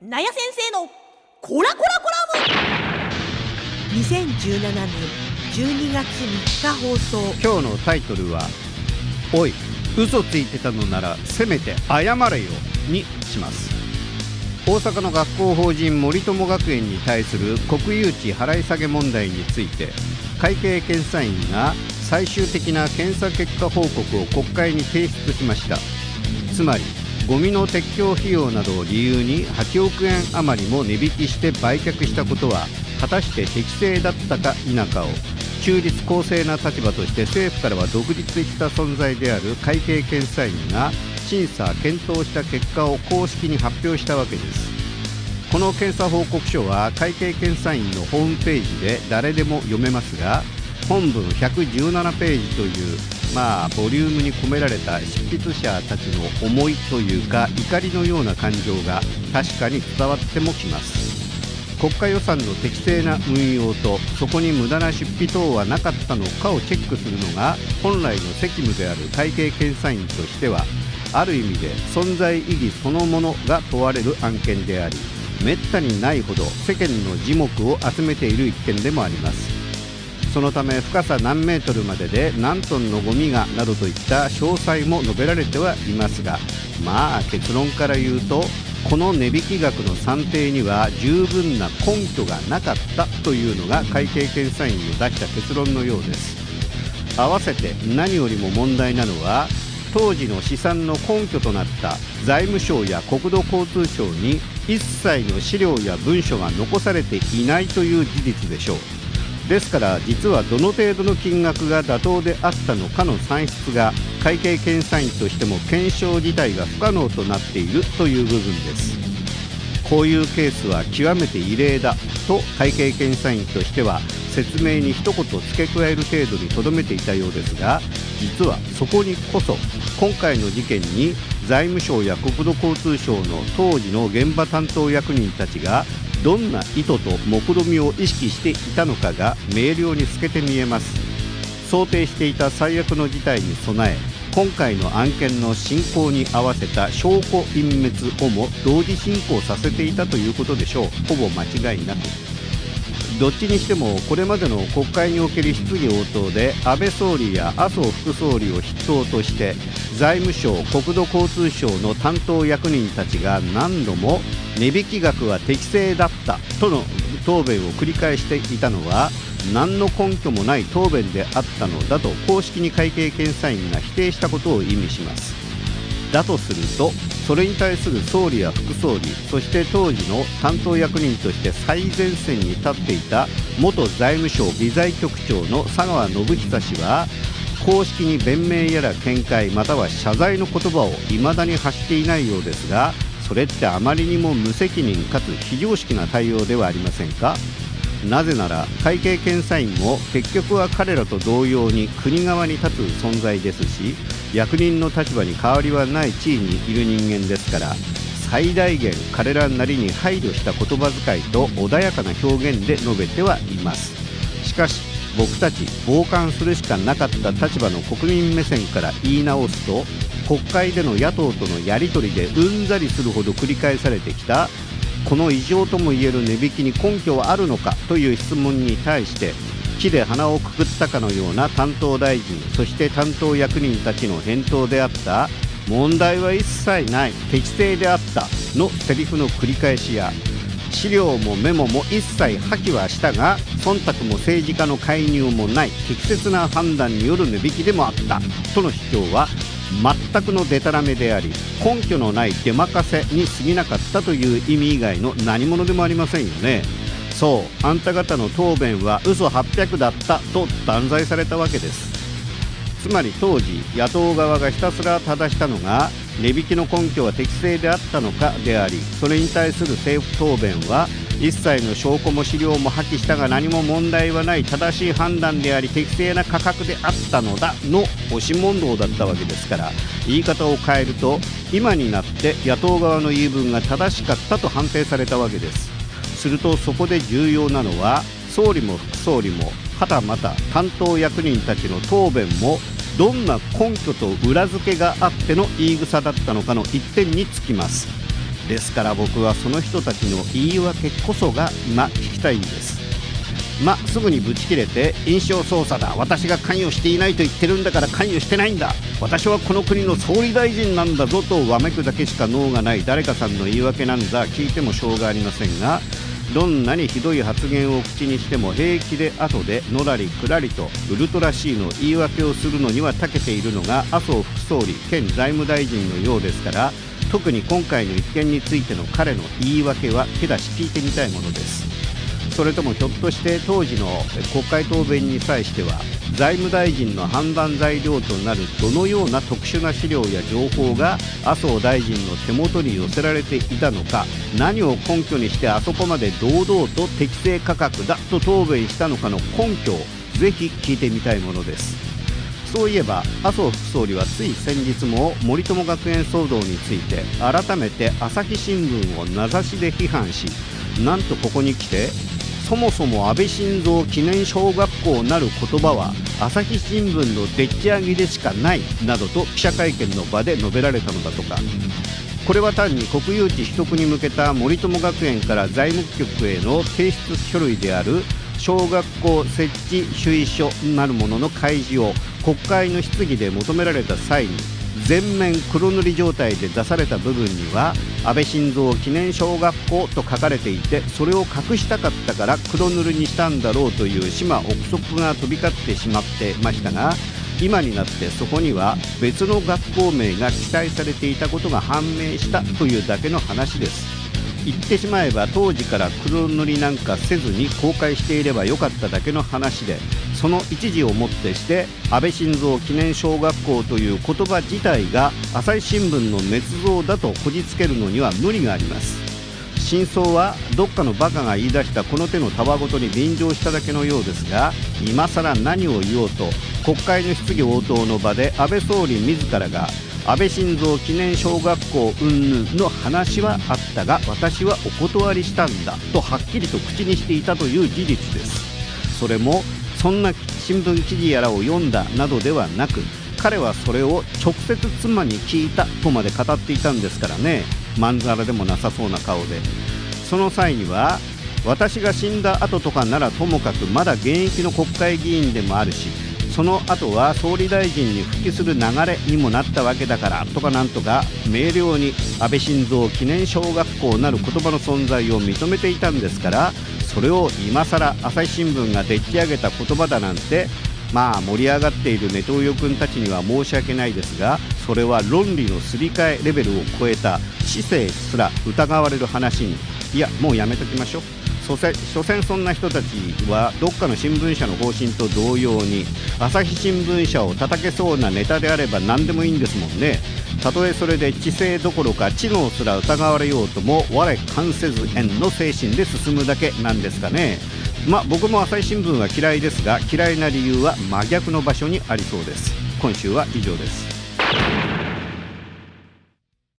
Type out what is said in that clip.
なや先生のコラコラコラム。2017年12月3日放送。今日のタイトルは「おい嘘ついてたのならせめて謝れよ」にします。大阪の学校法人森友学園に対する国有地払い下げ問題について会計検査院が最終的な検査結果報告を国会に提出しました。つまりゴミの撤去費用などを理由に8億円余りも値引きして売却したことは果たして適正だったか否かを中立公正な立場として政府からは独立した存在である会計検査院が審査検討した結果を公式に発表したわけです。この検査報告書は会計検査院のホームページで誰でも読めますが本文117ページというまあボリュームに込められた執筆者たちの思いというか怒りのような感情が確かに伝わってもきます。国家予算の適正な運用とそこに無駄な出費等はなかったのかをチェックするのが本来の責務である会計検査院としてはある意味で存在意義そのものが問われる案件でありめったにないほど世間の耳目を集めている一件でもあります。そのため深さ何メートルまでで何トンのゴミがなどといった詳細も述べられてはいますがまあ結論から言うとこの値引き額の算定には十分な根拠がなかったというのが会計検査院の出した結論のようです。合わせて何よりも問題なのは当時の試算の根拠となった財務省や国土交通省に一切の資料や文書が残されていないという事実でしょう。ですから実はどの程度の金額が妥当であったのかの算出が会計検査院としても検証自体が不可能となっているという部分です。こういうケースは極めて異例だと会計検査院としては説明に一言付け加える程度にとどめていたようですが実はそこにこそ今回の事件に財務省や国土交通省の当時の現場担当役人たちがどんな意図と目論みを意識していたのかが明瞭に透けて見えます。想定していた最悪の事態に備え今回の案件の進行に合わせた証拠隠滅をも同時進行させていたということでしょう。ほぼ間違いなく。どっちにしてもこれまでの国会における質疑応答で安倍総理や麻生副総理を筆頭として財務省国土交通省の担当役人たちが何度も値引き額は適正だったとの答弁を繰り返していたのは何の根拠もない答弁であったのだと公式に会計検査院が否定したことを意味します。だとするとそれに対する総理や副総理そして当時の担当役人として最前線に立っていた元財務省理財局長の佐川信久氏は公式に弁明やら見解または謝罪の言葉を未だに発していないようですがそれってあまりにも無責任かつ非常識な対応ではありませんか？なぜなら会計検査院も結局は彼らと同様に国側に立つ存在ですし役人の立場に変わりはない地位にいる人間ですから最大限彼らなりに配慮した言葉遣いと穏やかな表現で述べてはいます。しかし僕たち傍観するしかなかった立場の国民目線から言い直すと国会での野党とのやり取りでうんざりするほど繰り返されてきたこの異常ともいえる値引きに根拠はあるのかという質問に対して木で鼻をくくったかのような担当大臣そして担当役人たちの返答であった問題は一切ない適正であったのセリフの繰り返しや資料もメモも一切破棄はしたが忖度も政治家の介入もない適切な判断による値引きでもあったとの主張は全くのデタラメであり根拠のない出任せに過ぎなかったという意味以外の何者でもありませんよね。そう。あんた方の答弁は嘘800だったと断罪されたわけです。つまり当時野党側がひたすら正したのが値引きの根拠は適正であったのかでありそれに対する政府答弁は一切の証拠も資料も破棄したが何も問題はない正しい判断であり適正な価格であったのだの押し問答だったわけですから言い方を変えると今になって野党側の言い分が正しかったと判定されたわけです。するとそこで重要なのは総理も副総理もはたまた担当役人たちの答弁もどんな根拠と裏付けがあっての言い草だったのかの一点につきます。ですから僕はその人たちの言い訳こそが今聞きたいんです。まあすぐにブチ切れて印象操作だ。私が関与していないと言ってるんだ。から関与してないんだ私はこの国の総理大臣なんだぞとわめくだけしか脳がない。誰かさんの言い訳なんだ聞いてもしょうがありませんがどんなにひどい発言を口にしても平気で後でのらりくらりとウルトラ C の言い訳をするのには長けているのが麻生副総理兼財務大臣のようですから特に今回の一件についての彼の言い訳は手出し聞いてみたいものです。それともひょっとして当時の国会答弁に際しては財務大臣の判断材料となるどのような特殊な資料や情報が麻生大臣の手元に寄せられていたのか何を根拠にしてあそこまで堂々と適正価格だと答弁したのかの根拠をぜひ聞いてみたいものです。そういえば麻生副総理はつい先日も森友学園騒動について改めて朝日新聞を名指しで批判しなんとここに来てそもそも安倍晋三記念小学校なる言葉は朝日新聞のでっち上げでしかないなどと記者会見の場で述べられたのだとか。これは単に国有地取得に向けた森友学園から財務局への提出書類である小学校設置主意書なるものの開示を国会の質疑で求められた際に全面黒塗り状態で出された部分には安倍晋三記念小学校と書かれていてそれを隠したかったから黒塗りにしたんだろうという島憶測が飛び交ってしまってましたが今になってそこには別の学校名が記載されていたことが判明したというだけの話です。言ってしまえば当時から黒塗りなんかせずに公開していればよかっただけの話でその一時をもってして安倍晋三記念小学校という言葉自体が朝日新聞の捏造だとこじつけるのには無理があります。真相はどっかのバカが言い出したこの手のたわごとに便乗しただけのようですが今更何を言おうと国会の質疑応答の場で安倍総理自らが安倍晋三記念小学校云々の話はあったが私はお断りしたんだとはっきりと口にしていたという事実です。それもそんな新聞記事やらを読んだなどではなく彼はそれを直接妻に聞いたとまで語っていたんですからね。まんざらでもなさそうな顔で。その際には私が死んだ後とかならともかくまだ現役の国会議員でもあるしその後は総理大臣に復帰する流れにもなったわけだからとかなんとか明瞭に安倍晋三記念小学校なる言葉の存在を認めていたんですからそれを今更朝日新聞がでっち上げた言葉だなんてまあ盛り上がっているネトウヨ君たちには申し訳ないですがそれは論理のすり替えレベルを超えた知性すら疑われる話に。いやもうやめときましょう。所詮そんな人たちはどっかの新聞社の方針と同様に朝日新聞社を叩けそうなネタであれば何でもいいんですもんね。たとえそれで知性どころか知能すら疑われようとも我関せず縁の精神で進むだけなんですかね。まあ僕も朝日新聞は嫌いですが嫌いな理由は真逆の場所にありそうです。今週は以上です。